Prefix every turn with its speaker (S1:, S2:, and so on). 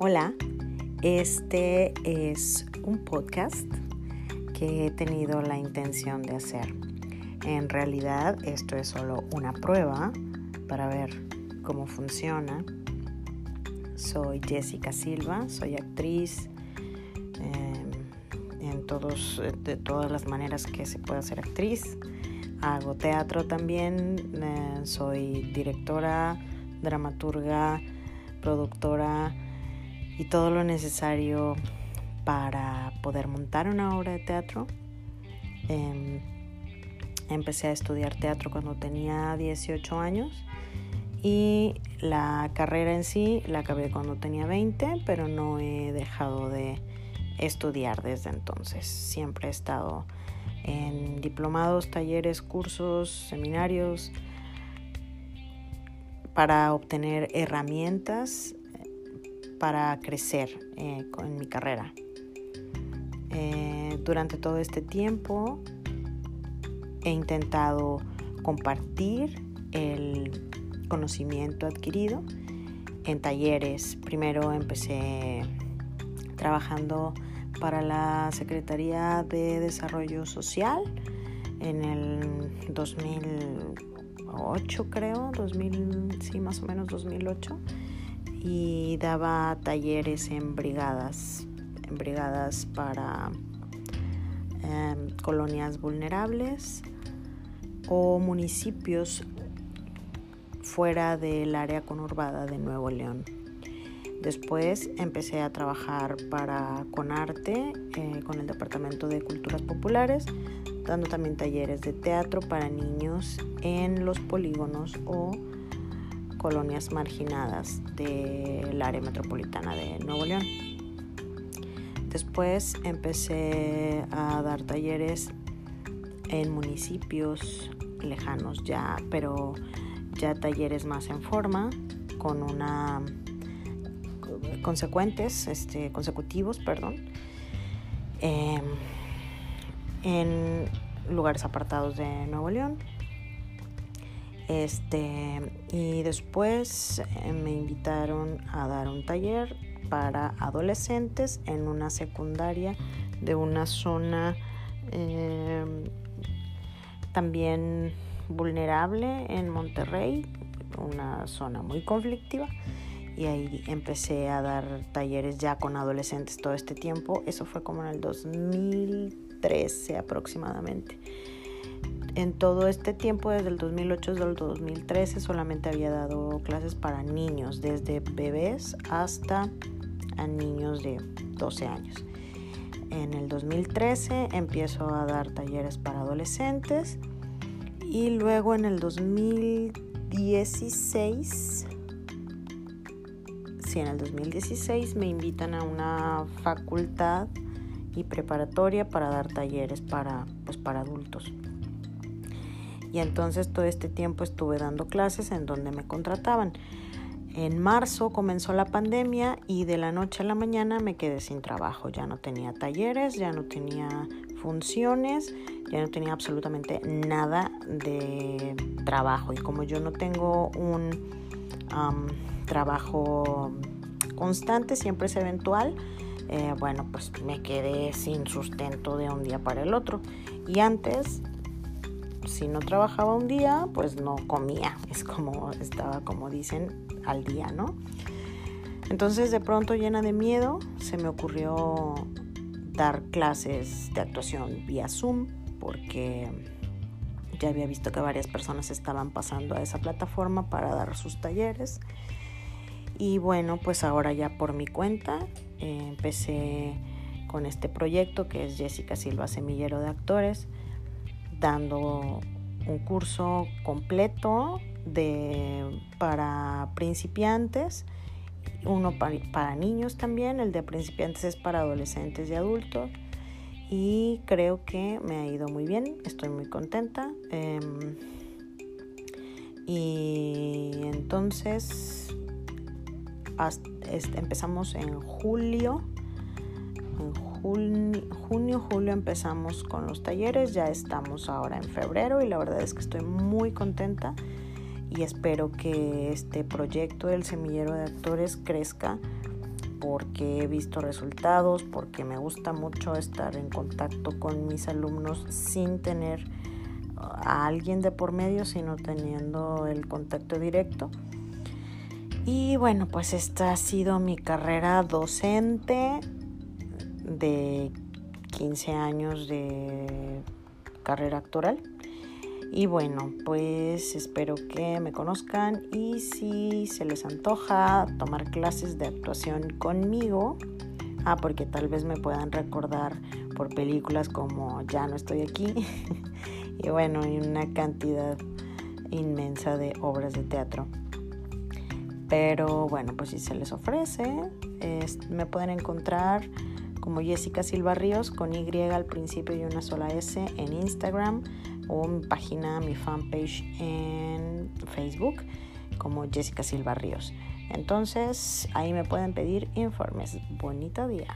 S1: Hola, este es un podcast que he tenido la intención de hacer. En realidad esto es solo una prueba para ver cómo funciona. Soy Jessica Silva, soy actriz eh, en todos, de todas las maneras que se puede ser actriz. Hago teatro también, eh, soy directora, dramaturga, productora y todo lo necesario para poder montar una obra de teatro. Em, empecé a estudiar teatro cuando tenía 18 años y la carrera en sí la acabé cuando tenía 20, pero no he dejado de estudiar desde entonces. Siempre he estado en diplomados, talleres, cursos, seminarios para obtener herramientas para crecer eh, en mi carrera. Eh, durante todo este tiempo he intentado compartir el conocimiento adquirido en talleres. Primero empecé trabajando para la Secretaría de Desarrollo Social en el 2008 creo, 2000, sí, más o menos 2008 y daba talleres en brigadas, en brigadas para em, colonias vulnerables o municipios fuera del área conurbada de Nuevo León. Después empecé a trabajar para Conarte, eh, con el Departamento de Culturas Populares, dando también talleres de teatro para niños en los polígonos o colonias marginadas del área metropolitana de Nuevo León. Después empecé a dar talleres en municipios lejanos ya, pero ya talleres más en forma, con una consecuentes, este, consecutivos, perdón, em, en lugares apartados de Nuevo León este, y después eh, me invitaron a dar un taller para adolescentes en una secundaria de una zona em, también vulnerable en Monterrey, una zona muy conflictiva. Y ahí empecé a dar talleres ya con adolescentes todo este tiempo. Eso fue como en el 2013 aproximadamente en todo este tiempo, desde el 2008 hasta el 2013, solamente había dado clases para niños, desde bebés hasta niños de 12 años. En el 2013 empiezo a dar talleres para adolescentes y luego en el 2016, sí, en el 2016 me invitan a una facultad y preparatoria para dar talleres para, pues, para adultos. Y entonces todo este tiempo estuve dando clases en donde me contrataban. En marzo comenzó la pandemia y de la noche a la mañana me quedé sin trabajo. Ya no tenía talleres, ya no tenía funciones, ya no tenía absolutamente nada de trabajo. Y como yo no tengo un trabajo constante, siempre es eventual, eh, bueno, pues me quedé sin sustento de un día para el otro. Y antes si no trabajaba un día, pues no comía. Es como estaba, como dicen, al día, ¿no? Entonces de pronto llena de miedo se me ocurrió dar clases de actuación vía Zoom porque ya había visto que varias personas estaban pasando a esa plataforma para dar sus talleres. Y bueno, pues ahora ya por mi cuenta eh, empecé con este proyecto que es Jessica Silva Semillero de Actores dando un curso completo de, para principiantes, uno para, niños también, el de principiantes es para adolescentes y adultos y creo que me ha ido muy bien, estoy muy contenta. Em, y entonces empezamos en julio junio, julio empezamos con los talleres, ya estamos ahora en febrero y la verdad es que estoy muy contenta y espero que este proyecto del semillero de actores crezca porque he visto resultados, porque me gusta mucho estar en contacto con mis alumnos sin tener a alguien de por medio, sino teniendo el contacto directo. Y bueno, pues esta ha sido mi carrera docente de 15 años de carrera actoral. Y bueno, pues espero que me conozcan y si se les antoja tomar clases de actuación conmigo, ah, porque tal vez me puedan recordar por películas como Ya no estoy aquí y bueno, y una cantidad inmensa de obras de teatro. Pero bueno, pues si se les ofrece, me pueden encontrar como Jessica Silva Ríos con Y al principio y una sola S en Instagram o mi página, mi fanpage en Facebook como Jessica Silva Ríos. Entonces ahí me pueden pedir informes. Bonito día.